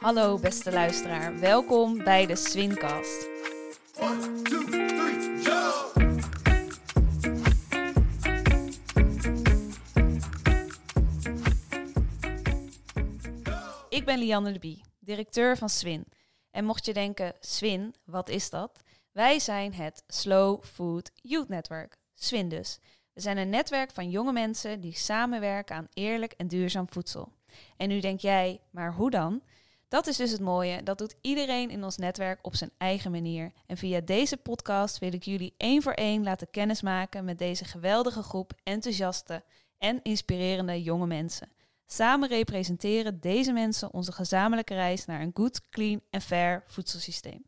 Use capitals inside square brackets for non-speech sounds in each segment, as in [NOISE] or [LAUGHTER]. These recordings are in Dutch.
Hallo beste luisteraar, welkom bij de Swincast. Ik ben Lianne de Bie, directeur van Swin. En mocht je denken, Swin, wat is dat? Wij zijn het Slow Food Youth Network, Swin dus. We zijn een netwerk van jonge mensen die samenwerken aan eerlijk en duurzaam voedsel. En nu denk jij, maar hoe dan? Dat is dus het mooie, dat doet iedereen in ons netwerk op zijn eigen manier. En via deze podcast wil ik jullie één voor één laten kennismaken met deze geweldige groep enthousiaste en inspirerende jonge mensen. Samen representeren deze mensen onze gezamenlijke reis naar een goed, clean en fair voedselsysteem.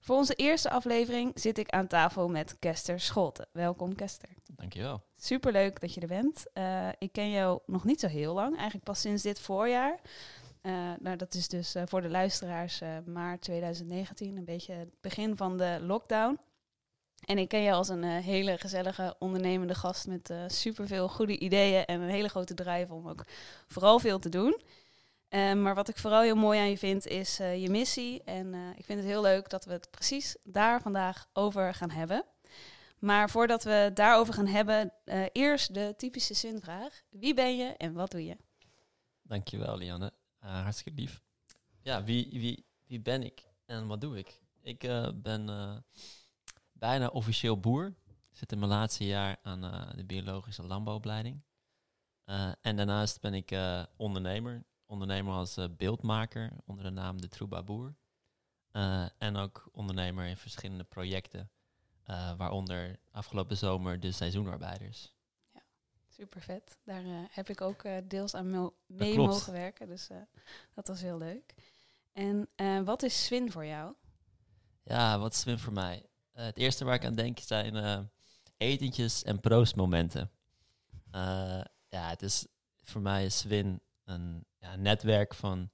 Voor onze eerste aflevering zit ik aan tafel met Kester Scholten. Welkom Kester. Dankjewel. Superleuk dat je er bent. Eh, ik ken jou nog niet zo heel lang, eigenlijk pas sinds dit voorjaar. Eh, nou, dat is dus eh, voor de luisteraars eh, maart 2019, een beetje het begin van de lockdown. En ik ken je als een hele gezellige ondernemende gast met superveel goede ideeën en een hele grote drive om ook vooral veel te doen. Maar wat ik vooral heel mooi aan je vind is je missie. En ik vind het heel leuk dat we het precies daar vandaag over gaan hebben. Maar voordat we het daarover gaan hebben, eerst de typische zinvraag. Wie ben je en wat doe je? Dankjewel, Lianne. Eh, hartstikke lief. Ja, wie, wie, wie ben ik en wat doe ik? Ik eh, ben eh, bijna officieel boer. Zit in mijn laatste jaar aan de biologische landbouwopleiding. En daarnaast ben ik ondernemer. Ondernemer als beeldmaker onder de naam De Trouba Boer. En ook ondernemer in verschillende projecten. waaronder afgelopen zomer de seizoenarbeiders. Super vet. Daar eh, heb ik ook eh, deels aan mo- mee mogen werken. Dus eh, dat was heel leuk. En wat is Swin voor jou? Ja, wat is Swin voor mij? Het eerste waar ik aan denk zijn etentjes en proostmomenten. Ja, het is voor mij is Swin een ja, netwerk van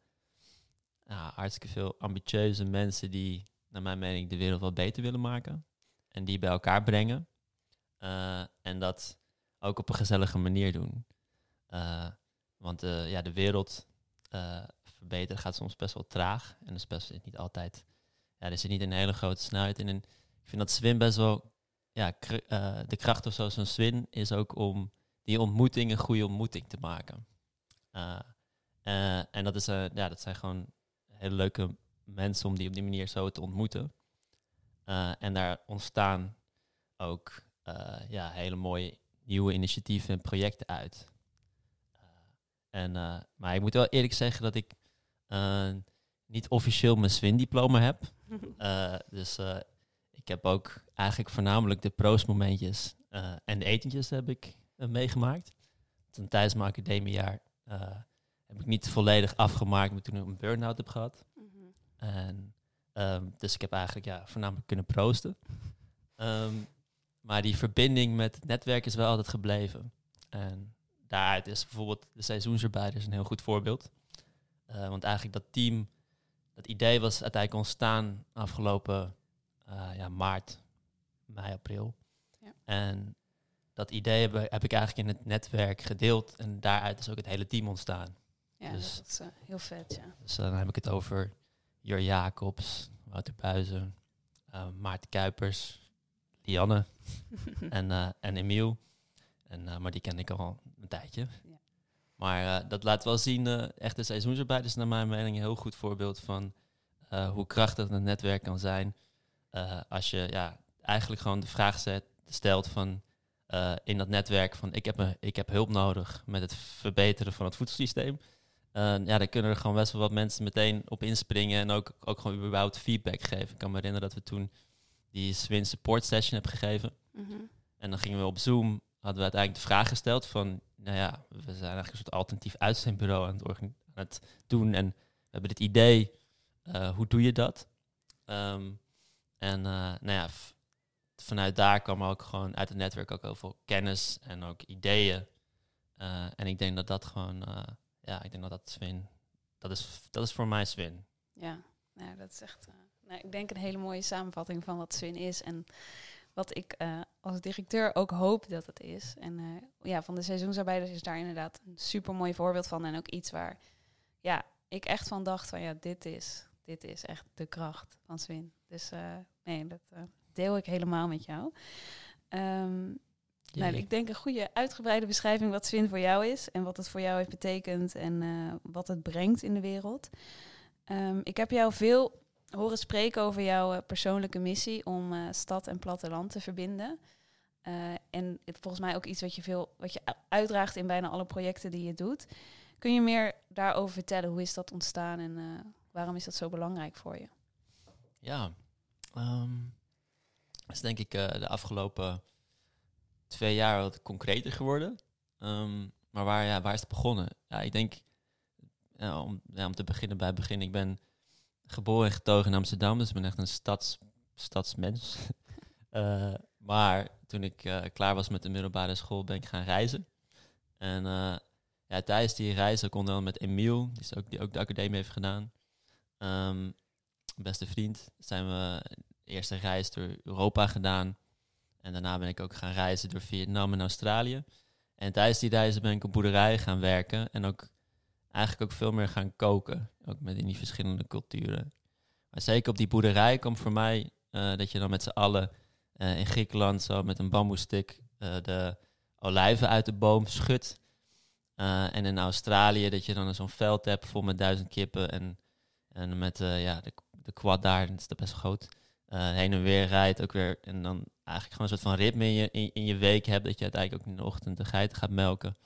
ja, hartstikke veel ambitieuze mensen die, naar mijn mening, de wereld wat beter willen maken. En die bij elkaar brengen. En dat ook op een gezellige manier doen. Eh, want eh, ja, de wereld eh, verbeteren gaat soms best wel traag. En is best niet altijd ja, er zit niet een hele grote snelheid. En ik vind dat Swin best wel, ja, de kracht of zo zo'n Swin is ook om die ontmoeting een goede ontmoeting te maken. En dat, is, ja, dat zijn gewoon hele leuke mensen om die op die manier zo te ontmoeten. En daar ontstaan ook ja, hele mooie nieuwe initiatieven en projecten uit. Eh, en, eh, maar ik moet wel eerlijk zeggen dat ik eh, niet officieel mijn Swin-diploma heb. [LAUGHS] Dus ik heb ook eigenlijk voornamelijk de proostmomentjes eh, en de etentjes heb ik meegemaakt. Toen tijdens mijn academiejaar heb ik niet volledig afgemaakt, maar toen ik een burn-out heb gehad. En, ehm, dus ik heb eigenlijk ja, voornamelijk kunnen proosten. [LAUGHS] Ehm, maar die verbinding met het netwerk is wel altijd gebleven. En daaruit is bijvoorbeeld de seizoensarbeiders een heel goed voorbeeld. Eh, want eigenlijk dat team, dat idee was uiteindelijk ontstaan afgelopen eh, ja, maart, mei, april. Ja. En dat idee heb, heb ik eigenlijk in het netwerk gedeeld. En daaruit is ook het hele team ontstaan. Ja, Dus- dat is eh, heel vet, ja. Dus dan heb ik het over Jur Jacobs, Wouter Buizen, Maarten Kuipers, Lianne [LAUGHS] en, eh, en Emiel. En, eh, maar die ken ik al een tijdje. Ja. Maar eh, dat laat wel zien, echt de seizoensarbeiders naar mijn mening een heel goed voorbeeld van hoe krachtig een netwerk kan zijn. als je ja, eigenlijk gewoon de vraag zet, stelt van in dat netwerk van ik heb, een, ik heb hulp nodig met het verbeteren van het voedselsysteem. Ja, dan kunnen er gewoon best wel wat mensen meteen op inspringen en ook, ook gewoon überhaupt feedback geven. Ik kan me herinneren dat we toen die Swin Support Session hebben gegeven. Mhm. En dan gingen we op Zoom, hadden we uiteindelijk de vraag gesteld van, nou ja, we zijn eigenlijk een soort alternatief uitzendbureau aan het, aan het doen. En we hebben dit idee, eh, hoe doe je dat? Ehm, en eh, nou ja, vanuit daar kwam ook gewoon uit het netwerk ook heel veel kennis en ook ideeën. Eh, en ik denk dat dat gewoon, ja, ik denk dat dat Swin, dat is, dat is voor mij Swin. Ja, nou, dat is echt, nou, ik denk een hele mooie samenvatting van wat Swin is en wat ik eh, als directeur ook hoop dat het is. En eh, ja, van de seizoensarbeiders is daar inderdaad een super mooi voorbeeld van en ook iets waar, ja, ik echt van dacht van ja, dit is, dit is echt de kracht van Swin. Dus eh, nee, dat deel ik helemaal met jou. Ehm, nou, ik denk een goede uitgebreide beschrijving wat Swin voor jou is en wat het voor jou heeft betekend en wat het brengt in de wereld. Ehm, ik heb jou veel horen spreken over jouw eh, persoonlijke missie om eh, stad en platteland te verbinden. Eh, en volgens mij ook iets wat je veel wat je uitdraagt in bijna alle projecten die je doet. Kun je meer daarover vertellen? Hoe is dat ontstaan en waarom is dat zo belangrijk voor je? Ja, ehm dat is denk ik de afgelopen twee jaar wat concreter geworden. Ehm, maar waar, ja, waar is het begonnen? Ja, ik denk, om, ja, om te beginnen bij het begin. Ik ben geboren en getogen in Amsterdam, dus ik ben echt een stads, stadsmens. [LAUGHS] Eh, maar toen ik eh, klaar was met de middelbare school, ben ik gaan reizen. En eh, ja, tijdens die reis, ook onder andere met Emiel, die, ook, die ook de academie heeft gedaan. Ehm, beste vriend, zijn we de eerste reis door Europa gedaan. En daarna ben ik ook gaan reizen door Vietnam en Australië. En tijdens die reizen ben ik op boerderijen gaan werken. En ook eigenlijk ook veel meer gaan koken. Ook met in die verschillende culturen. Maar zeker op die boerderij kwam voor mij eh, dat je dan met z'n allen eh, in Griekenland zo met een bamboestik eh, de olijven uit de boom schudt. En in Australië dat je dan zo'n veld hebt vol met duizend kippen. En, en met ja, de, de quad daar, dat is best groot. heen en weer rijdt ook weer. En dan eigenlijk gewoon een soort van ritme in je, in, in je week hebt. Dat je uiteindelijk ook in de ochtend de geiten gaat melken.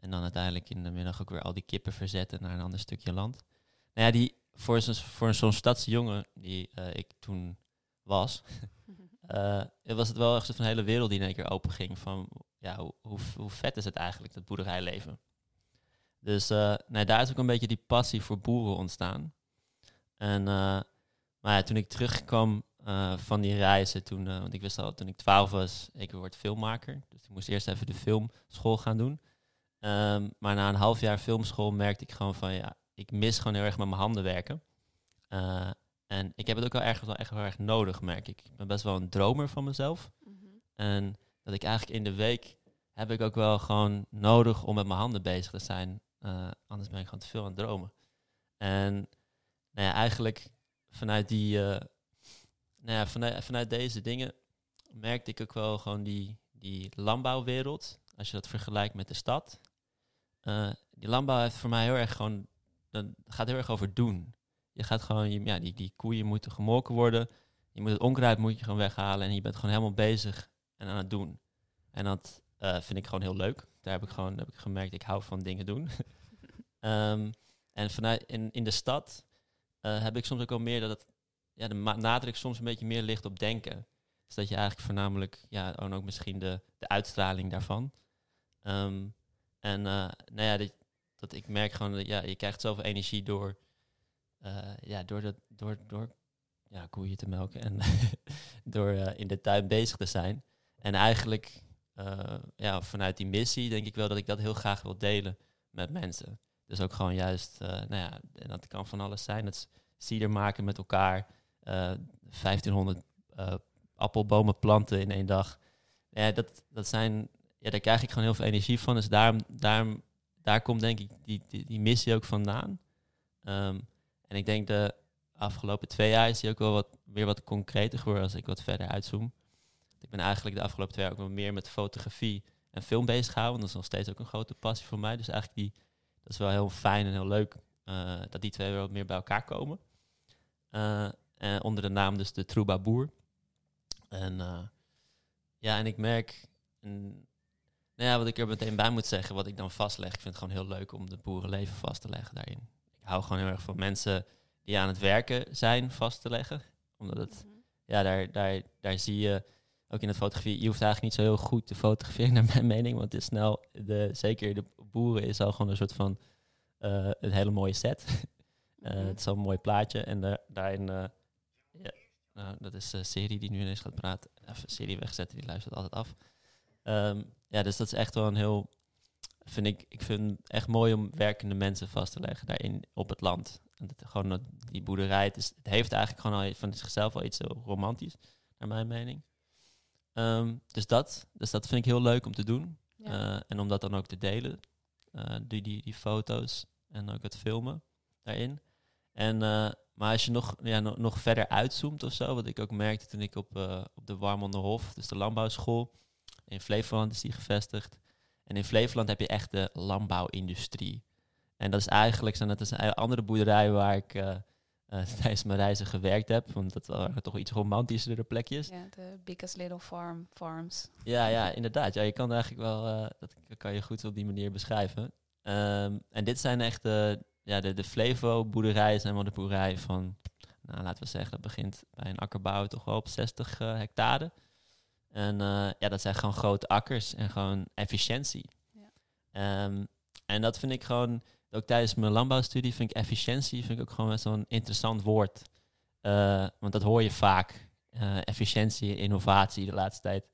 En dan uiteindelijk in de middag ook weer al die kippen verzetten naar een ander stukje land. Nou ja, die, voor zo'n voor zo'n stadsjongen die eh, ik toen was, [LAUGHS] [LAUGHS] eh, was het wel echt een hele wereld die in één keer open ging. Van ja, hoe, hoe, hoe vet is het eigenlijk, dat boerderijleven? Dus eh, nee, daar is ook een beetje die passie voor boeren ontstaan. En maar ja, toen ik terugkwam van die reizen, toen, want ik wist al toen ik 12 was, ik word filmmaker. Dus ik moest eerst even de filmschool gaan doen. Ehm, maar na een half jaar filmschool merkte ik gewoon van ja, ik mis gewoon heel erg met mijn handen werken. Eh, en ik heb het ook wel ergens wel echt wel erg nodig, merk ik. Ik ben best wel een dromer van mezelf. En dat ik eigenlijk in de week heb ik ook wel gewoon nodig om met mijn handen bezig te zijn. Eh, anders ben ik gewoon te veel aan het dromen. En nou ja, eigenlijk vanuit die, eh, nou ja, vanuit, vanuit deze dingen merkte ik ook wel gewoon die, die landbouwwereld. Als je dat vergelijkt met de stad. Eh, die landbouw heeft voor mij heel erg gewoon, dat gaat heel erg over doen. Je gaat gewoon, ja, die, die koeien moeten gemolken worden. Je moet het onkruid moet je gewoon weghalen en je bent gewoon helemaal bezig en aan het doen. En dat eh, vind ik gewoon heel leuk. Daar heb ik gewoon heb ik gemerkt, ik hou van dingen doen. [LAUGHS] Ehm, en vanuit in, in de stad eh, heb ik soms ook wel meer dat het, ja, de nadruk soms een beetje meer ligt op denken. Dus dat je eigenlijk voornamelijk, ja, en ook misschien de, de uitstraling daarvan. Ehm, en eh, nou ja, dat, dat ik merk gewoon dat ja, je krijgt zoveel energie door, eh, ja, door, dat, door, door ja, koeien te melken en [LAUGHS] door eh, in de tuin bezig te zijn. En eigenlijk ja, vanuit die missie denk ik wel dat ik dat heel graag wil delen met mensen. Dus ook gewoon juist, nou ja, dat kan van alles zijn. Is cider maken met elkaar, eh 1500 eh, appelbomen planten in één dag. Ja, dat, dat zijn, ja, daar krijg ik gewoon heel veel energie van. Dus daarom, daar komt denk ik die, die, die missie ook vandaan. Ehm, en ik denk de afgelopen twee jaar is die ook wel wat, weer wat concreter geworden als ik wat verder uitzoom. Ik ben eigenlijk de afgelopen twee jaar ook wel meer met fotografie en film bezig gehouden. Dat is nog steeds ook een grote passie voor mij. Dus eigenlijk die, dat is wel heel fijn en heel leuk eh, dat die twee weer wat meer bij elkaar komen. Eh, en onder de naam dus de Trouba Boer. En eh, ja, en ik merk, nou ja, wat ik er meteen bij moet zeggen, wat ik dan vastleg. Ik vind het gewoon heel leuk om de boerenleven vast te leggen daarin. Ik hou gewoon heel erg van mensen die aan het werken zijn vast te leggen. Omdat het, ja, daar, daar, daar zie je, ook in het fotografie, je hoeft eigenlijk niet zo heel goed te fotograferen naar mijn mening. Want het is snel, de, zeker de boeren is al gewoon een soort van, eh, een hele mooie set. [LAUGHS] Eh, Mhm. het is al een mooi plaatje. En daar daarin, eh, ja, nou, dat is serie die nu ineens gaat praten. Even serie wegzetten, die luistert altijd af. Ehm, ja, dus dat is echt wel een heel, vind ik, ik vind het echt mooi om werkende mensen vast te leggen daarin op het land. En dat, gewoon dat, die boerderij, het, is, het heeft eigenlijk gewoon al van zichzelf al iets romantisch, naar mijn mening. Ehm, dus, dat, dus dat vind ik heel leuk om te doen. Ja. Eh, en om dat dan ook te delen, eh, die, die, die foto's en ook het filmen. daarin. En, eh, maar als je nog, ja, nog, nog verder uitzoomt of zo, wat ik ook merkte toen ik op, op de Warmonderhof, dus de landbouwschool, in Flevoland is die gevestigd. En in Flevoland heb je echt de landbouwindustrie. En dat is eigenlijk, zijn dat is een andere boerderij waar ik eh, eh, [LAUGHS] tijdens mijn reizen gewerkt heb. Want dat waren toch iets romantischere plekjes. Ja, de Biggest Little Farm Farms. Ja, ja, inderdaad. Ja, je kan eigenlijk wel, eh, dat kan je goed op die manier beschrijven. Ehm, en dit zijn echt de, ja, de, de Flevo-boerderijen, zijn wel de boerderij van, nou, laten we zeggen, dat begint bij een akkerbouw toch wel op 60 eh, hectare. En eh, ja, dat zijn gewoon grote akkers en gewoon efficiëntie. Ja. Ehm, en dat vind ik gewoon, ook tijdens mijn landbouwstudie, vind ik efficiëntie vind ik ook gewoon best wel een interessant woord. Eh, want dat hoor je vaak. Eh, efficiëntie, innovatie de laatste tijd.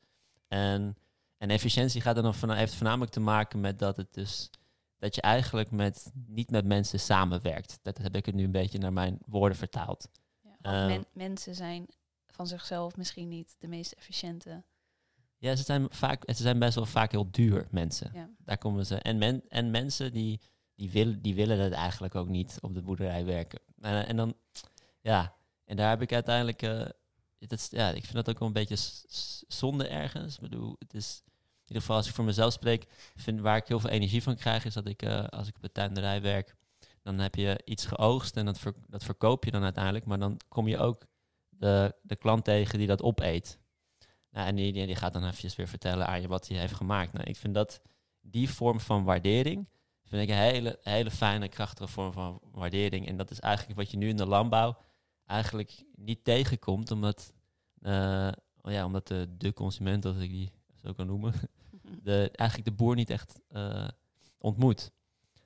En, en efficiëntie gaat dan van, heeft voornamelijk te maken met dat het dus dat je eigenlijk met, niet met mensen samenwerkt. Dat heb ik het nu een beetje naar mijn woorden vertaald. Ja, Eh, men- mensen zijn van zichzelf misschien niet de meest efficiënte. Ja, ze zijn, vaak, ze zijn best wel vaak heel duur, mensen. Ja. Daar komen ze. En, men, en mensen die, die, willen, die willen het eigenlijk ook niet op de boerderij werken. En, en dan, ja, en daar heb ik uiteindelijk, dat is, ja, ik vind dat ook wel een beetje zonde ergens. Ik bedoel, het is, in ieder geval als ik voor mezelf spreek, vind waar ik heel veel energie van krijg, is dat ik, eh, als ik op de tuinderij werk, dan heb je iets geoogst en dat, ver- dat verkoop je dan uiteindelijk. Maar dan kom je ook de, de klant tegen die dat opeet. Nou, en die, die, gaat dan eventjes weer vertellen aan je wat hij heeft gemaakt. Nou, ik vind dat die vorm van waardering, vind ik een hele, hele fijne, krachtige vorm van waardering. En dat is eigenlijk wat je nu in de landbouw eigenlijk niet tegenkomt, omdat, eh, ja, omdat de, de consument, als ik die zo kan noemen, [LAUGHS] de, eigenlijk de boer niet echt eh, ontmoet.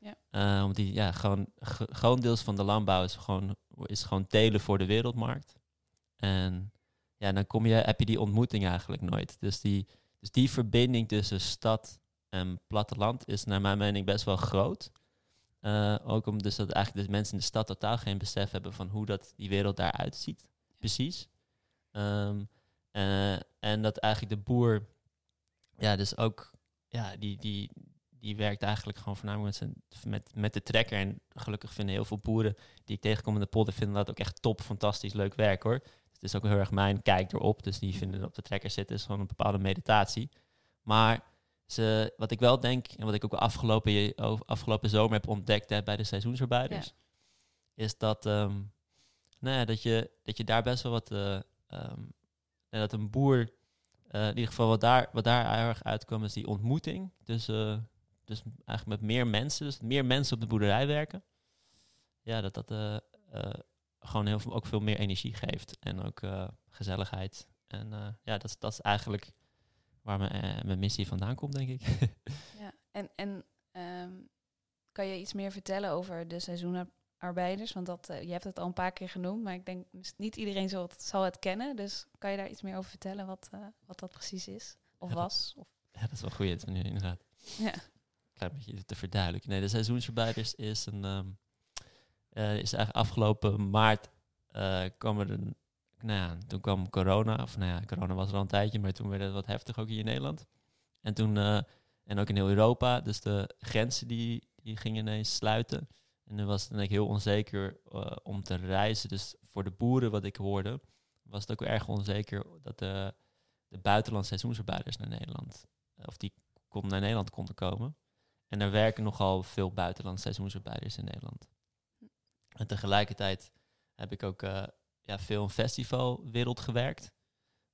Ja. Eh, omdat die, ja, gewoon, ge- gewoon deels van de landbouw is gewoon, is gewoon telen voor de wereldmarkt. En ja, dan kom je, heb je die ontmoeting eigenlijk nooit. Dus die, dus die verbinding tussen stad en platteland is naar mijn mening best wel groot. Eh, ook omdat dus dat eigenlijk de mensen in de stad totaal geen besef hebben van hoe dat die wereld daaruit ziet. Precies. Ehm, eh, en dat eigenlijk de boer, ja, dus ook, ja, die, die, die werkt eigenlijk gewoon voornamelijk met, zijn, met, met de trekker. En gelukkig vinden heel veel boeren die ik tegenkom in de polder, vinden dat ook echt top, fantastisch, leuk werk hoor. Het is ook heel erg mijn kijk erop. Dus die vinden op de trekker zitten is gewoon een bepaalde meditatie. Maar ze, wat ik wel denk, en wat ik ook afgelopen, afgelopen zomer heb ontdekt hè, bij de seizoensarbeiders, is dat, ehm, nou ja, dat, je, dat je daar best wel wat. eh, ehm, en dat een boer, eh, in ieder geval wat daar, wat daar erg uitkwam, is die ontmoeting. Dus, dus eigenlijk met meer mensen, dus meer mensen op de boerderij werken. Ja, dat dat eh, gewoon heel veel, ook veel meer energie geeft. En ook eh, gezelligheid. En eh, ja, dat, is- dat is eigenlijk waar mijn, eh, mijn missie vandaan komt, denk ik. [LAUGHS] Ja, en, en ehm, kan je iets meer vertellen over de seizoenarbeiders? Want dat, je hebt het al een paar keer genoemd, maar ik denk niet iedereen zal het, zal het kennen. Dus kan je daar iets meer over vertellen wat, wat dat precies is? Of Ja, was? Of, Ja, dat is wel goed, nu inderdaad. ja. Klein beetje te verduidelijken. Nee, de seizoensarbeiders is een... ehm, eh, is eigenlijk afgelopen maart eh, kwam er een... Nou ja, toen kwam corona. Of nou ja, corona was er al een tijdje, maar toen werd het wat heftig ook hier in Nederland. En toen... eh, en ook in heel Europa. Dus de grenzen die, die gingen ineens sluiten. En dan was het ik heel onzeker om te reizen. Dus voor de boeren, wat ik hoorde, was het ook erg onzeker dat de, de buitenlandse seizoensarbeiders naar Nederland, of die kon, naar Nederland konden komen. En er werken nogal veel buitenlandse seizoensarbeiders in Nederland. En tegelijkertijd heb ik ook eh, ja, veel in festivalwereld gewerkt.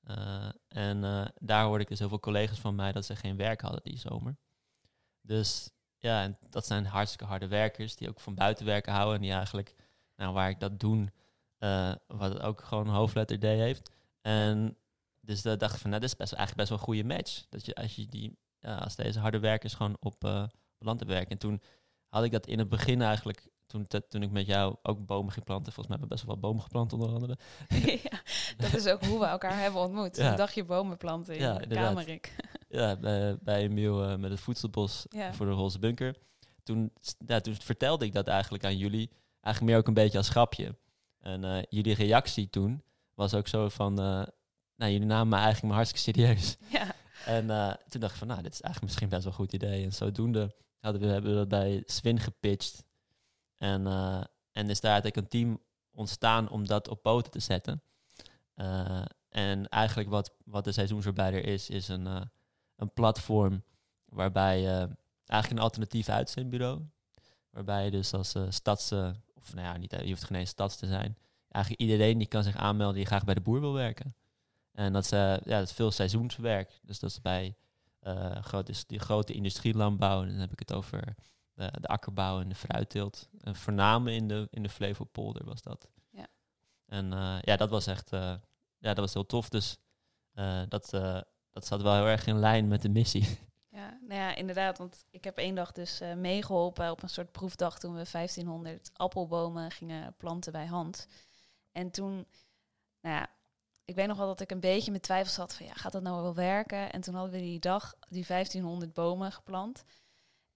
Eh, en eh, daar hoorde ik dus heel veel collega's van mij dat ze geen werk hadden die zomer. Dus ja, en dat zijn hartstikke harde werkers die ook van buiten werken houden. En die eigenlijk, nou, waar ik dat doen, wat ook gewoon hoofdletter D heeft. En dus dan dacht ik van, nou, dit is best, eigenlijk best wel een goede match. Dat je als je die, als deze harde werkers gewoon op, op land te werken. En toen had ik dat in het begin eigenlijk, toen, toen ik met jou ook bomen ging planten. Volgens mij hebben we best wel wat bomen geplant onder andere. [LAUGHS] ja, dat is ook hoe we elkaar hebben ontmoet. Ja. Een dagje bomen planten in Ja. Kamerik. Ja, bij, bij Emiel eh, met het voedselbos Ja. voor de Roze Bunker. Toen, ja, toen vertelde ik dat eigenlijk aan jullie. Eigenlijk meer ook een beetje als grapje. En eh, jullie reactie toen was ook zo van... eh, nou, jullie namen me eigenlijk maar hartstikke serieus. [LAUGHS] Ja, En toen dacht ik van, nou, dit is eigenlijk misschien best wel een goed idee. En zodoende hadden we, hebben we dat bij Swin gepitcht. En, eh, en is daar eigenlijk een team ontstaan om dat op poten te zetten. Eh, en eigenlijk wat, wat de seizoensarbeider is, is een, eh, een platform waarbij eigenlijk een alternatief uitzendbureau, waarbij je dus als uh, stads, of nou ja, niet, je hoeft geen eens stads te zijn, eigenlijk iedereen die kan zich aanmelden die graag bij de boer wil werken. En dat is, ja, dat veel seizoenswerk. Dus dat is bij grote, die grote industrielandbouw, dan heb ik het over de, de akkerbouw en de fruitteelt. En voornamelijk in de, in de Flevopolder was dat. Ja. En uh, ja, dat was echt, uh, ja, dat was heel tof. Dus uh, dat, dat zat wel heel erg in lijn met de missie. [LAUGHS] Ja, nou ja, inderdaad. Want ik heb één dag dus meegeholpen op een soort proefdag toen we 1500 appelbomen gingen planten bij hand. En toen, nou ja, ik weet nog wel dat ik een beetje met twijfels had van ja, gaat dat nou wel werken? En toen hadden we die dag die 1500 bomen geplant.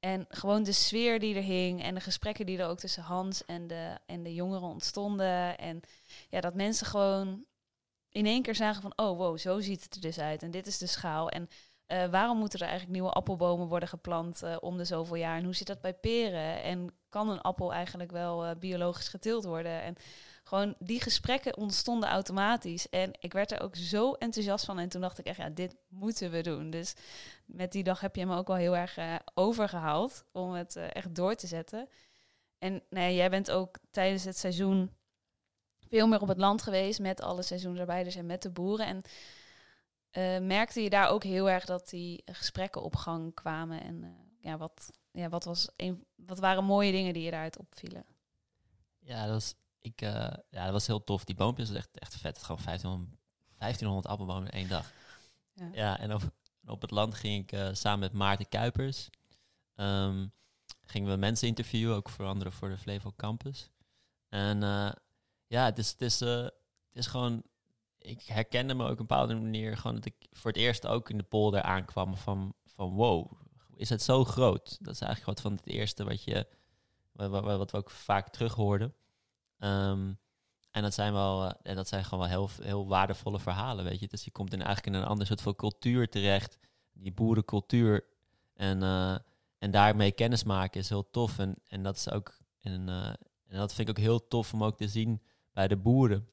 En gewoon de sfeer die er hing en de gesprekken die er ook tussen Hans en de, en de jongeren ontstonden. En ja, dat mensen gewoon in één keer zagen van, oh wow, zo ziet het er dus uit. En dit is de schaal. En uh, waarom moeten er eigenlijk nieuwe appelbomen worden geplant uh, om de zoveel jaar? En hoe zit dat bij peren? En kan een appel eigenlijk wel uh, biologisch geteeld worden? En gewoon die gesprekken ontstonden automatisch. En ik werd er ook zo enthousiast van. En toen dacht ik echt, ja, dit moeten we doen. Dus met die dag heb je me ook wel heel erg uh, overgehaald om het uh, echt door te zetten. En nou jij bent ook tijdens het seizoen veel meer op het land geweest met alle seizoensarbeiders en met de boeren. En uh, merkte je daar ook heel erg dat die gesprekken op gang kwamen? En ja, wat, ja, wat, was een, wat waren mooie dingen die je daaruit opvielen? Ja, dat was ik, uh, ja, dat was heel tof. Die boompjes was echt, echt vet. Gewoon 1500, 1500 appelbomen in één dag. Ja, ja en op, op het land ging ik uh, samen met Maarten Kuipers. Um, gingen we mensen interviewen, ook voor anderen voor de Flevo Campus. En uh, ja, het is, het, is, het is gewoon... Ik herkende me ook op een bepaalde manier gewoon dat ik voor het eerst ook in de polder aankwam van, van wow, is het zo groot? Dat is eigenlijk wat van het eerste wat, je, wat, wat we ook vaak terug hoorden. Um, en dat zijn wel, en dat zijn gewoon wel heel, heel waardevolle verhalen, weet je. Dus je komt in eigenlijk in een ander soort van cultuur terecht, die boerencultuur. En, uh, en daarmee kennis maken is heel tof. En, en dat is ook, en, uh, en dat vind ik ook heel tof om ook te zien bij de boeren.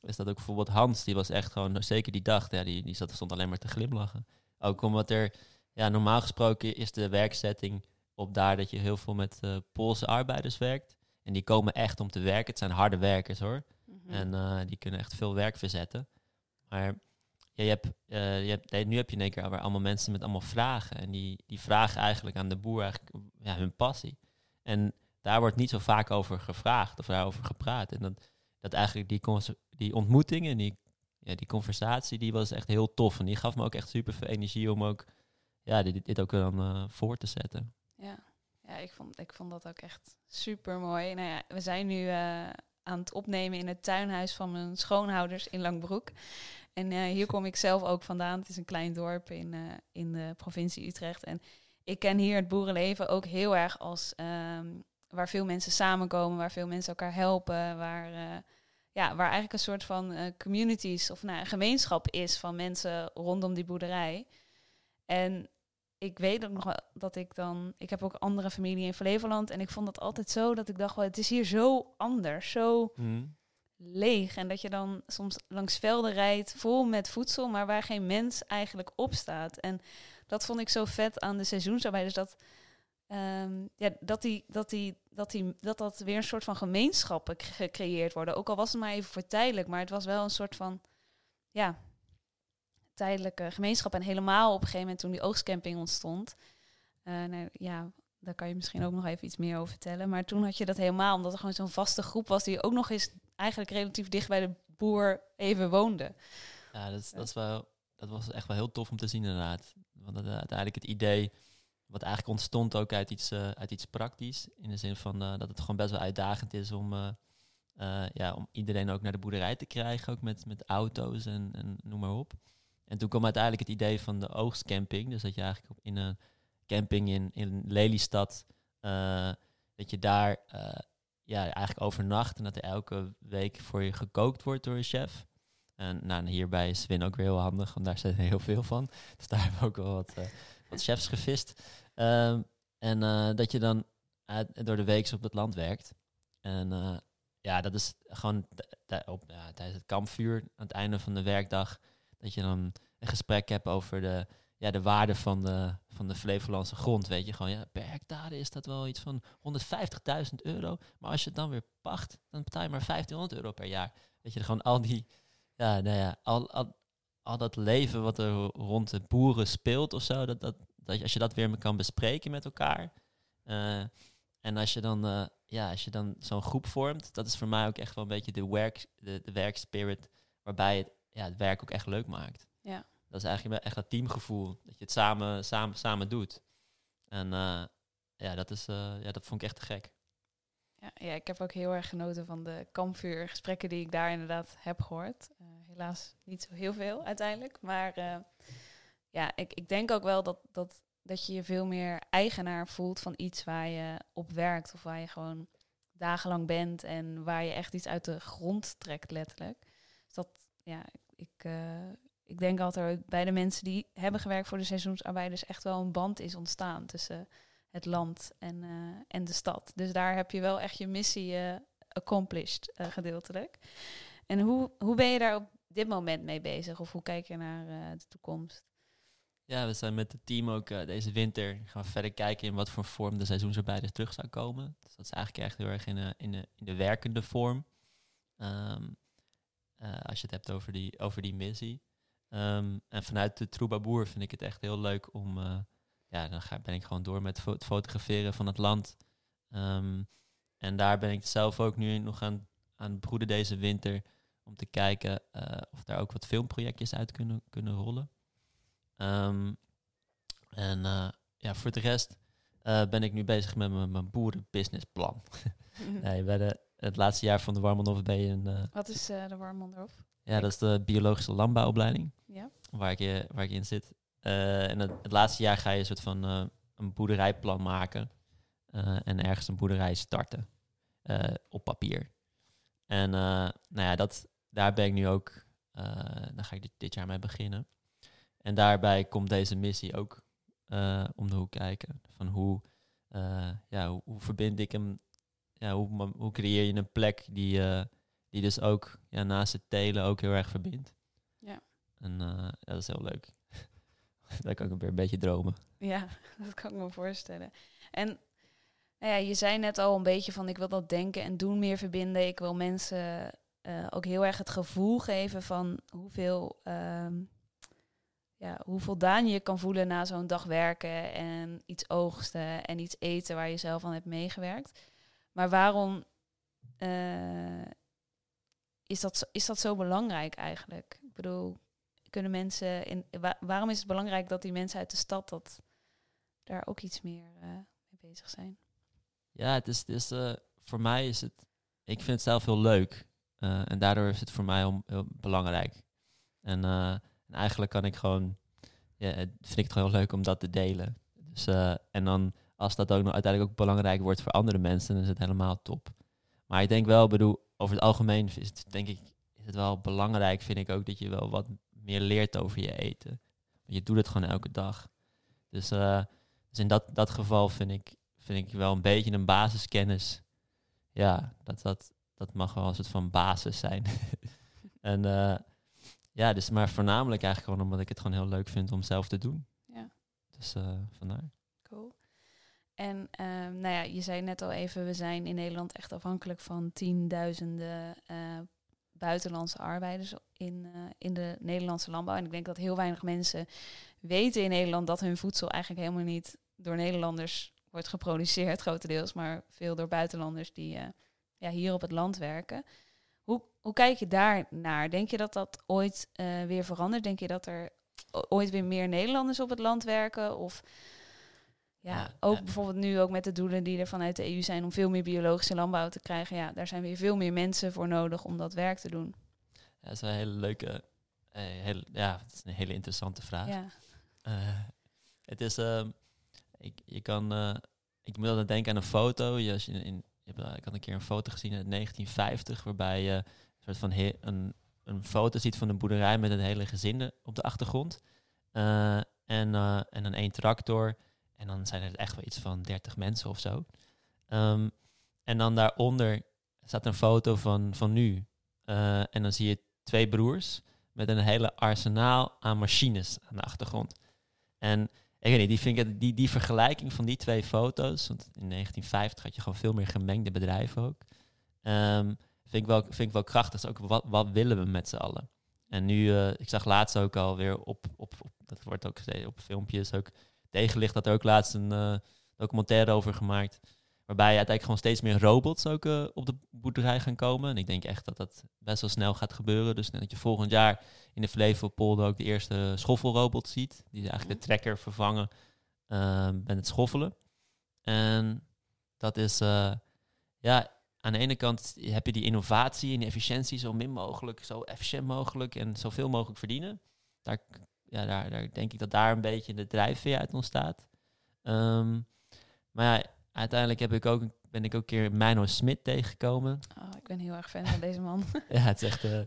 Is dat ook bijvoorbeeld Hans, die was echt gewoon, zeker die dag, ja, die, die zat, stond alleen maar te glimlachen. Ook omdat er, ja, normaal gesproken is de werkzetting op daar dat je heel veel met Poolse arbeiders werkt. En die komen echt om te werken. Het zijn harde werkers hoor. Mm-hmm. En uh, die kunnen echt veel werk verzetten. Maar ja, je hebt, uh, je hebt, nu heb je in één keer allemaal mensen met allemaal vragen. En die, die vragen eigenlijk aan de boer eigenlijk, ja, hun passie. En daar wordt niet zo vaak over gevraagd of daarover gepraat. En dat, dat eigenlijk die, die ontmoeting en die, ja, die conversatie, die was echt heel tof. En die gaf me ook echt super veel energie om ook ja, dit, dit ook dan uh, voor te zetten. Ja. Ja, ik vond, ik vond dat ook echt super mooi. Nou ja, we zijn nu uh, aan het opnemen in het tuinhuis van mijn schoonouders in Langbroek. En uh, hier kom ik zelf ook vandaan. Het is een klein dorp in, uh, in de provincie Utrecht. En ik ken hier het boerenleven ook heel erg als um, waar veel mensen samenkomen, waar veel mensen elkaar helpen, waar, ja, waar eigenlijk een soort van communities of nou, een gemeenschap is van mensen rondom die boerderij. En ik weet ook nog wel dat ik dan... Ik heb ook andere familie in Flevoland. En ik vond dat altijd zo dat ik dacht, wel, het is hier zo anders. Zo mm. leeg. En dat je dan soms langs velden rijdt vol met voedsel... maar waar geen mens eigenlijk op staat. En dat vond ik zo vet aan de seizoensarbeiders. Dat, um, ja, dat, die, dat, die, dat, die, dat dat weer een soort van gemeenschappen gecreëerd worden. Ook al was het maar even voor tijdelijk. Maar het was wel een soort van... Ja, tijdelijke gemeenschap. En helemaal op een gegeven moment toen die oogstcamping ontstond. Nou, ja, daar kan je misschien ook nog even iets meer over vertellen. Maar toen had je dat helemaal, omdat er gewoon zo'n vaste groep was die ook nog eens eigenlijk relatief dicht bij de boer even woonde. Ja, dat, dat, dat was echt wel heel tof om te zien inderdaad. Want dat, uiteindelijk het idee, wat eigenlijk ontstond ook uit iets, uh, uit iets praktisch. In de zin van dat het gewoon best wel uitdagend is om, ja, om iedereen ook naar de boerderij te krijgen. Ook met, met auto's en, en noem maar op. En toen kwam uiteindelijk het idee van de oogstcamping. Dus dat je eigenlijk in een camping in, in Lelystad, uh, dat je daar uh, ja, eigenlijk overnacht en dat er elke week voor je gekookt wordt door een chef. En nou, hierbij is Swin ook weer heel handig, want daar zit heel veel van. [LAUGHS] Dus daar hebben we ook wel wat, uh, wat chefs gevist. Um, en dat je dan door de week op het land werkt. En eh, ja, dat is gewoon op, ja, tijdens het kampvuur aan het einde van de werkdag. Dat je dan een gesprek hebt over de, ja, de waarde van de, van de Flevolandse grond. Weet je, gewoon ja, per hectare is dat wel iets van 150.000 euro. Maar als je het dan weer pacht, dan betaal je maar 1500 euro per jaar. Weet je, gewoon al die, ja, nou ja, al, al, al dat leven wat er rond de boeren speelt of zo. Dat, dat, dat als je dat weer kan bespreken met elkaar. eh, en als je dan, eh, ja, als je dan zo'n groep vormt, dat is voor mij ook echt wel een beetje de werk, de, de werkspirit, waarbij het, ja, het werk ook echt leuk maakt. Ja. Dat is eigenlijk wel echt dat teamgevoel, dat je het samen, samen, samen doet. En eh, ja, dat is, eh, ja, dat vond ik echt te gek. Ja, ja, ik heb ook heel erg genoten van de kampvuurgesprekken die ik daar inderdaad heb gehoord. Eh, helaas niet zo heel veel uiteindelijk. Maar ja, ik, ik denk ook wel dat, dat, dat je je veel meer eigenaar voelt van iets waar je op werkt. Of waar je gewoon dagenlang bent en waar je echt iets uit de grond trekt, letterlijk. Dus dat, ja, ik, eh, ik denk altijd bij de mensen die hebben gewerkt voor de seizoensarbeiders echt wel een band is ontstaan tussen het land en, eh, en de stad. Dus daar heb je wel echt je missie eh, accomplished, gedeeltelijk. En hoe, hoe ben je daar op dit moment mee bezig? Of hoe kijk je naar de toekomst? Ja, we zijn met het team ook deze winter gaan we verder kijken in wat voor vorm de seizoensarbeider terug zou komen. Dus dat is eigenlijk echt heel erg in in de, in de werkende vorm. Ehm, eh, als je het hebt over die, over die missie. Ehm, en vanuit de Troubadour vind ik het echt heel leuk om... eh, ja, dan ga, ben ik gewoon door met fo- het fotograferen van het land. Ehm, en daar ben ik zelf ook nu nog aan, aan het broeden deze winter... om te kijken eh, of daar ook wat filmprojectjes uit kunnen, kunnen rollen. Ehm, en ja, voor de rest ben ik nu bezig met mijn, mijn boerenbusinessplan. nee, bij de, het laatste jaar van de Warmondhof ben je een... eh, Wat is eh, de Warmonderhof? ja, dat is de biologische landbouwopleiding Ja. waar ik, eh, waar ik in zit. En het, het laatste jaar ga je een soort van een boerderijplan maken. en ergens een boerderij starten op papier. En nou ja, dat, daar ben ik nu ook, daar ga ik dit, dit jaar mee beginnen. En daarbij komt deze missie ook om de hoek kijken. Van hoe, eh, ja, hoe, hoe verbind ik hem, ja, hoe, hoe creëer je een plek die, eh, die dus ook ja, naast het telen ook heel erg verbindt. Ja. En eh, ja, dat is heel leuk. [LAUGHS] Daar kan ik weer een beetje dromen. Ja, [LAUGHS] dat kan ik me voorstellen. En nou ja, je zei net al een beetje van ik wil dat denken en doen meer verbinden. Ik wil mensen eh, ook heel erg het gevoel geven van hoeveel, ehm, ja, hoe voldaan je je kan voelen na zo'n dag werken en iets oogsten en iets eten waar je zelf aan hebt meegewerkt. Maar waarom eh, is, dat, is dat zo belangrijk eigenlijk? Ik bedoel, kunnen mensen in, wa- waarom is het belangrijk dat die mensen uit de stad dat daar ook iets meer eh, mee bezig zijn? Ja, het is, het is eh, voor mij is het, ik vind het zelf heel leuk. En daardoor is het voor mij heel belangrijk. En, en eigenlijk kan ik gewoon, ja, vind ik het gewoon heel leuk om dat te delen. Dus, en dan als dat ook nog uiteindelijk ook belangrijk wordt voor andere mensen, dan is het helemaal top. Maar ik denk wel, bedoel, over het algemeen is het, denk ik, is het wel belangrijk, vind ik ook, dat je wel wat meer leert over je eten. Want je doet het gewoon elke dag. Dus, eh, dus in dat, dat geval vind ik, vind ik wel een beetje een basiskennis. Ja, dat, dat, dat mag wel een soort van basis zijn. [LAUGHS] en eh, ja, dus maar voornamelijk eigenlijk gewoon omdat ik het gewoon heel leuk vind om zelf te doen. Ja. Dus eh vandaar. Cool. En ehm, nou ja, je zei net al even, we zijn in Nederland echt afhankelijk van tienduizenden eh, buitenlandse arbeiders in, eh, in de Nederlandse landbouw. En ik denk dat heel weinig mensen weten in Nederland dat hun voedsel eigenlijk helemaal niet door Nederlanders wordt geproduceerd, grotendeels, maar veel door buitenlanders die eh, ja, hier op het land werken. Hoe, hoe kijk je daar naar? Denk je dat dat ooit weer verandert? Denk je dat er ooit weer meer Nederlanders op het land werken? Of ja, ook ja. bijvoorbeeld nu ook met de doelen die er vanuit de EU zijn om veel meer biologische landbouw te krijgen. Ja, daar zijn weer veel meer mensen voor nodig om dat werk te doen. Ja, dat is een hele leuke, eh, hele, ja, het is een hele interessante vraag. Ja, Eh, het is, ehm, ik, je kan, eh, ik moet altijd denken aan een foto. Je, als je in, je hebt, eh, ik had een keer een foto gezien uit 1950, waarbij je een soort van he- een, een foto ziet van een boerderij met een hele gezin op de achtergrond. En, en dan één tractor. En dan zijn er echt wel iets van 30 mensen of zo. Ehm, en dan daaronder staat een foto van, van nu. Eh, en dan zie je twee broers met een hele arsenaal aan machines aan de achtergrond. En ik weet niet, die, vind ik, die, die vergelijking van die twee foto's, want in 1950 had je gewoon veel meer gemengde bedrijven ook, ehm, vind, ik wel, vind ik wel krachtig. Dus ook wat, wat willen we met z'n allen? En nu, eh, ik zag laatst ook alweer op, op, op, dat wordt ook op filmpjes ook tegenlicht, dat er ook laatst een eh, documentaire over gemaakt. Waarbij uiteindelijk gewoon steeds meer robots ook eh, op de boerderij gaan komen. En ik denk echt dat dat best wel snel gaat gebeuren. Dus dat je volgend jaar in de Flevopolder ook de eerste schoffelrobot ziet. Die eigenlijk de trekker vervangen eh, met het schoffelen. En dat is, eh, ja, aan de ene kant heb je die innovatie en die efficiëntie zo min mogelijk, zo efficiënt mogelijk en zoveel mogelijk verdienen. Daar, ja, daar, daar denk ik dat daar een beetje de drijfveer uit ontstaat. Ehm, maar ja, uiteindelijk heb ik ook, ben ik ook een keer Mino Smit tegengekomen. Oh, ik ben heel erg fan van deze man. [LAUGHS] ja, het is echt eh, [LAUGHS]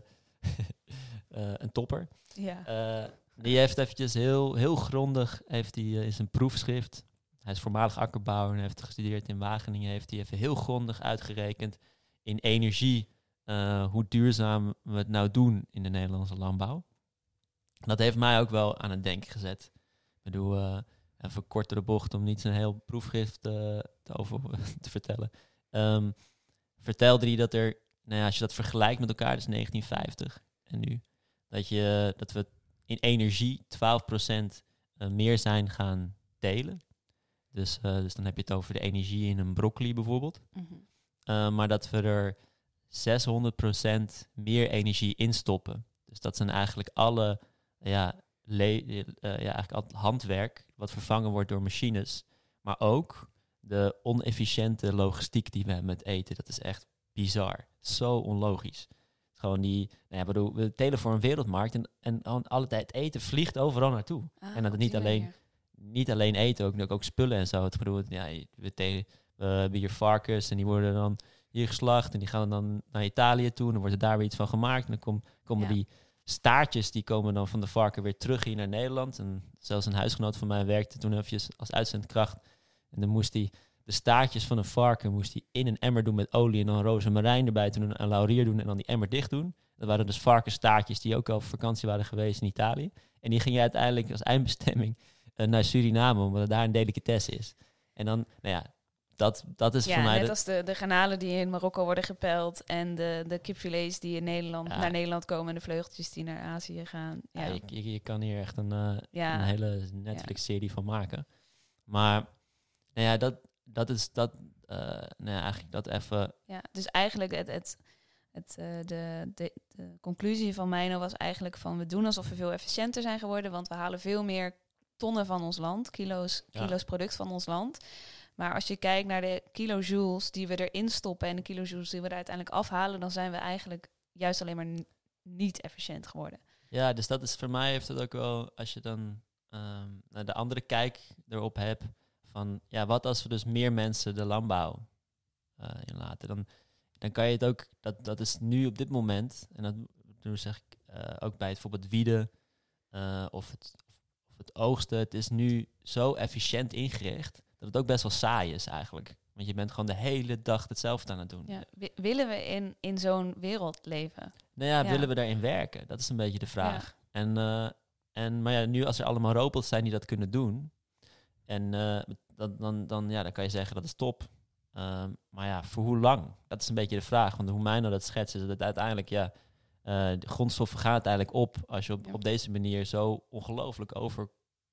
eh, een topper. ja. Eh, die heeft eventjes heel, heel grondig, heeft hij eh, in zijn proefschrift, hij is voormalig akkerbouwer en heeft gestudeerd in Wageningen, heeft hij even heel grondig uitgerekend in energie hoe duurzaam we het nou doen in de Nederlandse landbouw. Dat heeft mij ook wel aan het denken gezet. Ik bedoel, eh, even kortere bocht om niet zijn heel proefschrift eh, te, over [LAUGHS] te vertellen. Ehm, vertelde hij dat er, nou ja, als je dat vergelijkt met elkaar, dus 1950 en nu, dat, je, dat we in energie 12% eh, meer zijn gaan delen. Dus, dus dan heb je het over de energie in een broccoli bijvoorbeeld. Mhm. Uh, maar dat we er 600% meer energie in stoppen. Dus dat zijn eigenlijk alle ja, le- eh, ja, eigenlijk al handwerk wat vervangen wordt door machines. Maar ook de onefficiënte logistiek die we hebben met eten. Dat is echt bizar. Zo onlogisch. Gewoon die, nou ja, bedoel, we telen voor een wereldmarkt en, en alle tijd eten vliegt overal naartoe. Ah, En dat niet alleen- manier. Niet alleen eten, ook, ook, ook spullen en zo. Het bedoel, ja, we, we hebben hier varkens en die worden dan hier geslacht en die gaan dan naar Italië toe en dan wordt er daar weer iets van gemaakt. En dan kom, komen Ja. die staartjes, die komen dan van de varken weer terug hier naar Nederland. En zelfs een huisgenoot van mij werkte toen eventjes als uitzendkracht. En dan moest hij de staartjes van een varken moest hij in een emmer doen met olie en dan rozemarijn erbij doen en laurier doen en dan die emmer dicht doen. Dat waren dus varkensstaartjes die ook al op vakantie waren geweest in Italië. En die gingen uiteindelijk als eindbestemming eh, naar Suriname, omdat daar een delicatesse is. En dan, nou ja, dat, dat is ja, voor mij... net de- als de, de garnalen die in Marokko worden gepeld en de, de kipfilets die in Nederland, Ja. naar Nederland komen en de vleugeltjes die naar Azië gaan. Ja, ja, je, je, je kan hier echt een, eh, een hele Netflix-serie van maken. Maar, nou ja, dat, dat is dat, eh, nou ja, eigenlijk dat even... Ja, dus eigenlijk het, het, het, eh, de, de, de conclusie van Mijno was eigenlijk van we doen alsof we veel efficiënter zijn geworden, want we halen veel meer tonnen van ons land, kilo's, kilo's product van ons land. Maar als je kijkt naar de kilojoules die we erin stoppen en de kilojoules die we er uiteindelijk afhalen, dan zijn we eigenlijk juist alleen maar niet efficiënt geworden. Ja, dus dat is voor mij heeft het ook wel, als je dan ehm, naar de andere kijk erop hebt, van ja, wat als we dus meer mensen de landbouw eh inlaten, dan, dan kan je het ook, dat, dat is nu op dit moment, en dat zeg ik eh, ook bij het bijvoorbeeld wieden eh, of, het, of het oogsten, het is nu zo efficiënt ingericht dat het ook best wel saai is eigenlijk. Want je bent gewoon de hele dag hetzelfde aan het doen. Ja. Wi- willen we in, in zo'n wereld leven? Nou ja, Ja. willen we daarin werken? Dat is een beetje de vraag. En, eh, en, maar ja, nu als er allemaal robots zijn die dat kunnen doen, en eh, dan, dan, dan, ja, dan kan je zeggen dat is top. Ehm, maar ja, voor hoe lang? Dat is een beetje de vraag. Want hoe mij nou dat schetst, is dat het uiteindelijk, ja, eh, de grondstoffen gaan uiteindelijk op als je op, op deze manier zo ongelooflijk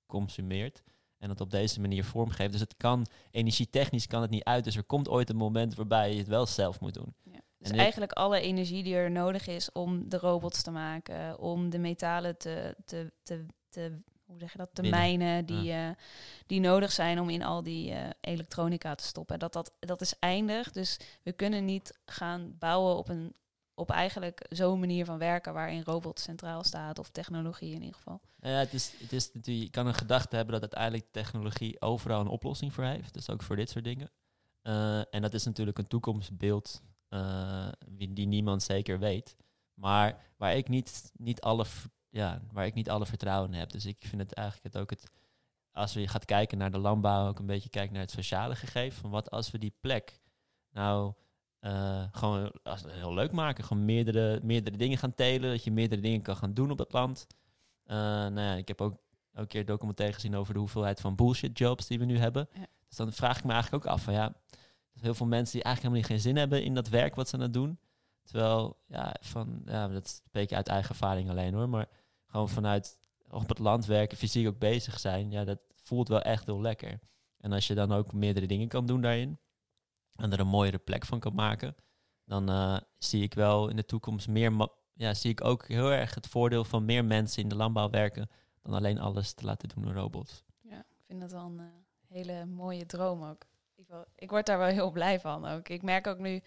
overconsumeert. En het op deze manier vormgeeft. Dus het kan, energietechnisch kan het niet uit. Dus er komt ooit een moment waarbij je het wel zelf moet doen. Ja. Dus eigenlijk alle energie die er nodig is om de robots te maken, om de metalen te, te, te, te hoe zeg je dat, te mijnen, die, eh, die nodig zijn om in al die eh, elektronica te stoppen. Dat, dat, dat is eindig. Dus we kunnen niet gaan bouwen op een op eigenlijk zo'n manier van werken waarin robots centraal staat, of technologie in ieder geval. Nou Ja, het is, het is natuurlijk, je kan een gedachte hebben dat uiteindelijk technologie overal een oplossing voor heeft. Dus ook voor dit soort dingen. Eh, en dat is natuurlijk een toekomstbeeld eh, die niemand zeker weet. Maar waar ik niet, niet alle, ja, waar ik niet alle vertrouwen in heb. Dus ik vind het eigenlijk het ook het. Als je gaat kijken naar de landbouw, ook een beetje kijken naar het sociale gegeven. Van wat als we die plek nou eh, gewoon als, heel leuk maken. Gewoon meerdere, meerdere dingen gaan telen. Dat je meerdere dingen kan gaan doen op dat land. Eh, nou ja, ik heb ook een keer documentaire gezien over de hoeveelheid van bullshit jobs die we nu hebben. Ja. Dus dan vraag ik me eigenlijk ook af van ja, heel veel mensen die eigenlijk helemaal niet geen zin hebben in dat werk wat ze aan het doen. Terwijl, ja, van, ja, dat een beetje uit eigen ervaring alleen hoor, maar gewoon vanuit op het land werken, fysiek ook bezig zijn, ja, dat voelt wel echt heel lekker. En als je dan ook meerdere dingen kan doen daarin en er een mooiere plek van kan maken, dan eh, zie ik wel in de toekomst meer, ja, zie ik ook heel erg het voordeel van meer mensen in de landbouw werken dan alleen alles te laten doen door robots. Ja, ik vind dat wel een eh, hele mooie droom ook. Ik, ik word daar wel heel blij van ook. Ik merk ook nu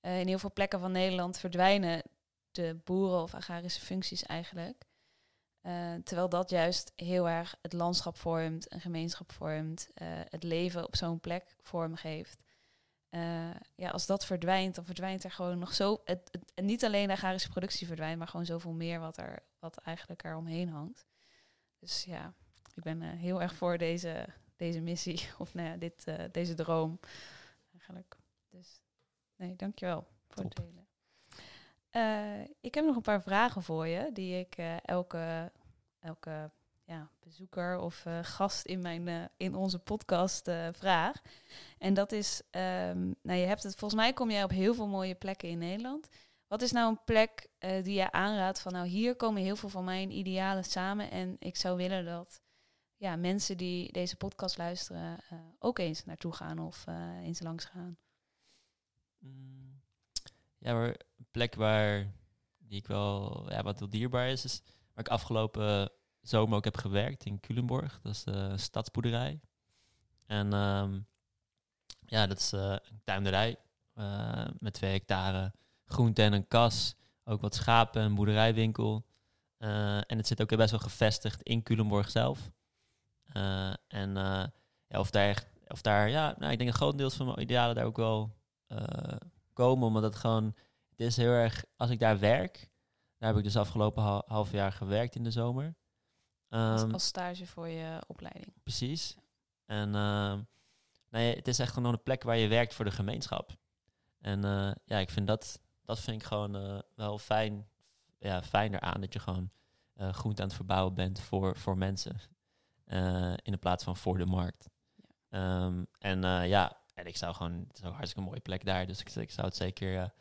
eh, in heel veel plekken van Nederland verdwijnen de boeren of agrarische functies eigenlijk. Terwijl dat juist heel erg het landschap vormt, een gemeenschap vormt, het leven op zo'n plek vormgeeft. Eh ja, als dat verdwijnt, dan verdwijnt er gewoon nog zo. Het, het, en niet alleen de agrarische productie verdwijnt, maar gewoon zoveel meer wat er wat eigenlijk er omheen hangt. Dus ja, ik ben eh, heel erg voor deze, deze missie, [LAUGHS] of nou ja, dit, eh, deze droom eigenlijk. Dus nee, dankjewel voor het delen. Ik heb nog een paar vragen voor je, die ik elke, elke ja, bezoeker of eh, gast in, mijn, eh, in onze podcast eh, vraag. En dat is, ehm, nou je hebt het, volgens mij kom jij op heel veel mooie plekken in Nederland. Wat is nou een plek die je aanraadt van, nou hier komen heel veel van mijn idealen samen en ik zou willen dat ja, mensen die deze podcast luisteren ook eens naartoe gaan of eens langs gaan. Mm, Ja, een plek waar die ik wel ja, wat heel dierbaar is, is waar ik afgelopen zomer ook heb gewerkt in Culemborg. Dat is de stadsboerderij. En ehm, ja, dat is eh, een tuinderij eh, met twee hectare groente en een kas. Ook wat schapen, een boerderijwinkel. Eh, en het zit ook best wel gevestigd in Culemborg zelf. En ja, of daar, of daar, ja, nou, ik denk een groot deel van mijn idealen daar ook wel komen. Omdat het gewoon, het is heel erg, als ik daar werk, daar heb ik dus afgelopen hal- half jaar gewerkt in de zomer. Als, Ehm, als stage voor je opleiding. Precies. En ehm nee, het is echt gewoon een plek waar je werkt voor de gemeenschap. En eh, ja, ik vind dat, dat vind ik gewoon eh, wel fijn, ja, fijner aan dat je gewoon eh groente aan het verbouwen bent voor, voor mensen. In de plaats van voor de markt. Ehm, en ja, en ik zou gewoon, het is ook een hartstikke mooie plek daar. Dus ik, ik zou het zeker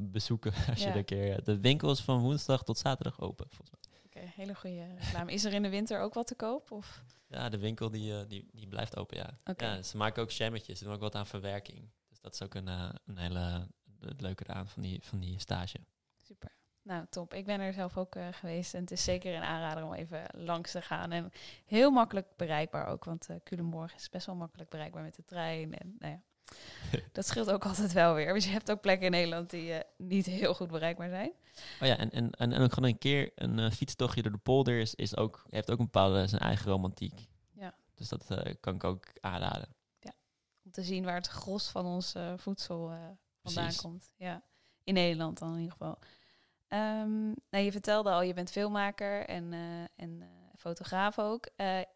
bezoeken [LAUGHS] als je Ja. er een keer... De winkel is van woensdag tot zaterdag open, volgens mij. Oké, hele goede reclame. Is er in de winter ook wat te koop? Of? Ja, de winkel die, eh, die, die blijft open, ja. Ja. Ze maken ook jammetjes, ze doen ook wat aan verwerking. Dus dat is ook een, eh, een hele het leuke aan van die, van die stage. Super. Nou, top. Ik ben er zelf ook eh, geweest. En het is zeker een aanrader om even langs te gaan. En heel makkelijk bereikbaar ook. Want eh Culemborg is best wel makkelijk bereikbaar met de trein. En nou ja, [LAUGHS] dat scheelt ook altijd wel weer. Dus je hebt ook plekken in Nederland die eh, niet heel goed bereikbaar zijn. Oh ja, en, en, en, en ook gewoon een keer een eh, fietstochtje door de polder is, is ook, heeft ook een bepaalde zijn eigen romantiek. Ja. Dus dat eh, kan ik ook aanraden. Om te zien waar het gros van ons voedsel vandaan Precies. komt. Ja, in Nederland dan in ieder geval. Ehm, nou, je vertelde al, je bent filmmaker en, en fotograaf ook.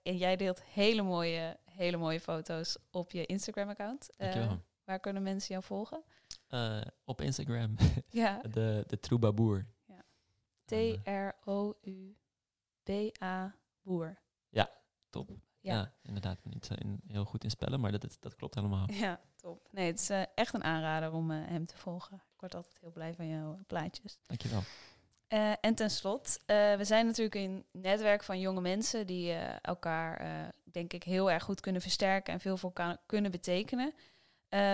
En jij deelt hele mooie, hele mooie foto's op je Instagram-account. Eh, waar kunnen mensen jou volgen? Eh, op Instagram, [LAUGHS] Ja, de, de Troubaboer. Ja. En, T-R-O-U-B-A Boer. top. Ja. Ja. inderdaad. Niet eh, in, heel goed in spellen, maar dat, dat, dat klopt helemaal. [LAUGHS] Ja, top. Nee, het is eh, echt een aanrader om eh, hem te volgen. Ik word altijd heel blij van jouw plaatjes. Dankjewel. Eh, en ten slot, eh, we zijn natuurlijk een netwerk van jonge mensen die eh, elkaar, denk ik, heel erg goed kunnen versterken en veel voor elkaar kunnen betekenen.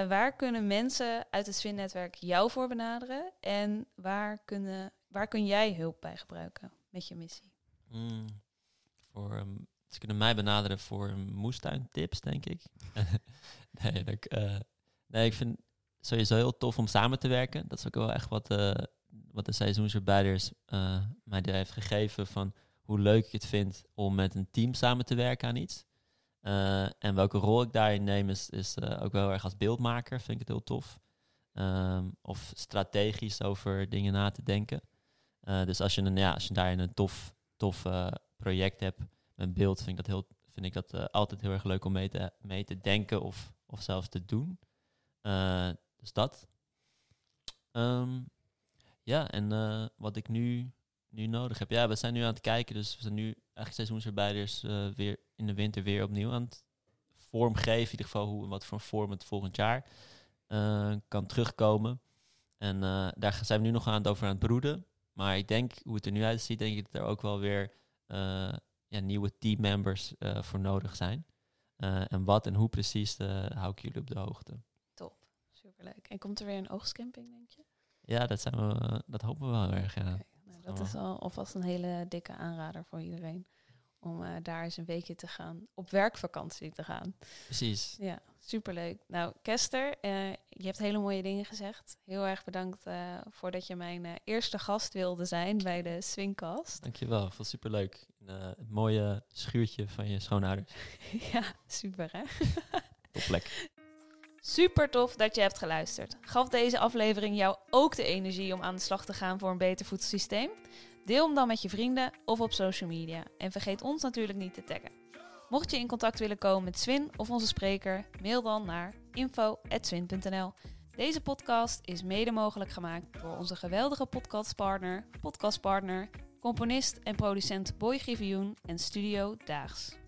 Waar kunnen mensen uit het Swin-netwerk jou voor benaderen en waar, kunnen, waar kun jij hulp bij gebruiken met je missie? Mm, voor, ehm, ze kunnen mij benaderen voor moestuintips, denk ik. [LAUGHS] nee, dat nee, ik vind het sowieso heel tof om samen te werken. Dat is ook wel echt wat, wat de seizoensarbeiders eh mij heeft gegeven van hoe leuk ik het vind om met een team samen te werken aan iets. Eh, en welke rol ik daarin neem is, is eh, ook wel erg als beeldmaker, vind ik het heel tof. Ehm, of strategisch over dingen na te denken. Dus als je, een, ja, als je daarin een tof, tof project hebt met beeld, vind ik dat, heel, vind ik dat altijd heel erg leuk om mee te, mee te denken of, of zelfs te doen. Dus dat. Ehm, ja, en eh, wat ik nu, nu nodig heb. Ja, we zijn nu aan het kijken. Dus we zijn nu eigenlijk seizoensarbeiders eh weer in de winter weer opnieuw aan het vormgeven. In ieder geval hoe, wat voor vorm het volgend jaar eh, kan terugkomen. En daar zijn we nu nog aan het over aan het broeden. Maar ik denk, hoe het er nu uitziet, denk ik dat er ook wel weer ja, nieuwe teammembers voor nodig zijn. En wat en hoe precies, hou ik jullie op de hoogte. Top. Superleuk. En komt er weer een oogstcamping, denk je? Ja, dat, zijn we, dat hopen we wel erg. Ja. Nou, dat is al alvast een hele dikke aanrader voor iedereen. Om eh, daar eens een weekje te gaan, op werkvakantie te gaan. Precies. Ja, superleuk. Nou, Kester, eh, je hebt hele mooie dingen gezegd. Heel erg bedankt eh voordat je mijn eerste gast wilde zijn bij de Swingcast. Dankjewel, vond superleuk. Het mooie schuurtje van je schoonouders. [LAUGHS] ja, super hè? Top plek. [LAUGHS] Super tof dat je hebt geluisterd. Gaf deze aflevering jou ook de energie om aan de slag te gaan voor een beter voedselsysteem? Deel hem dan met je vrienden of op social media. En vergeet ons natuurlijk niet te taggen. Mocht je in contact willen komen met Swin of onze spreker, mail dan naar info.swin.nl. Deze podcast is mede mogelijk gemaakt door onze geweldige podcastpartner, podcastpartner, componist en producent Boy Griffioen en Studio Daags.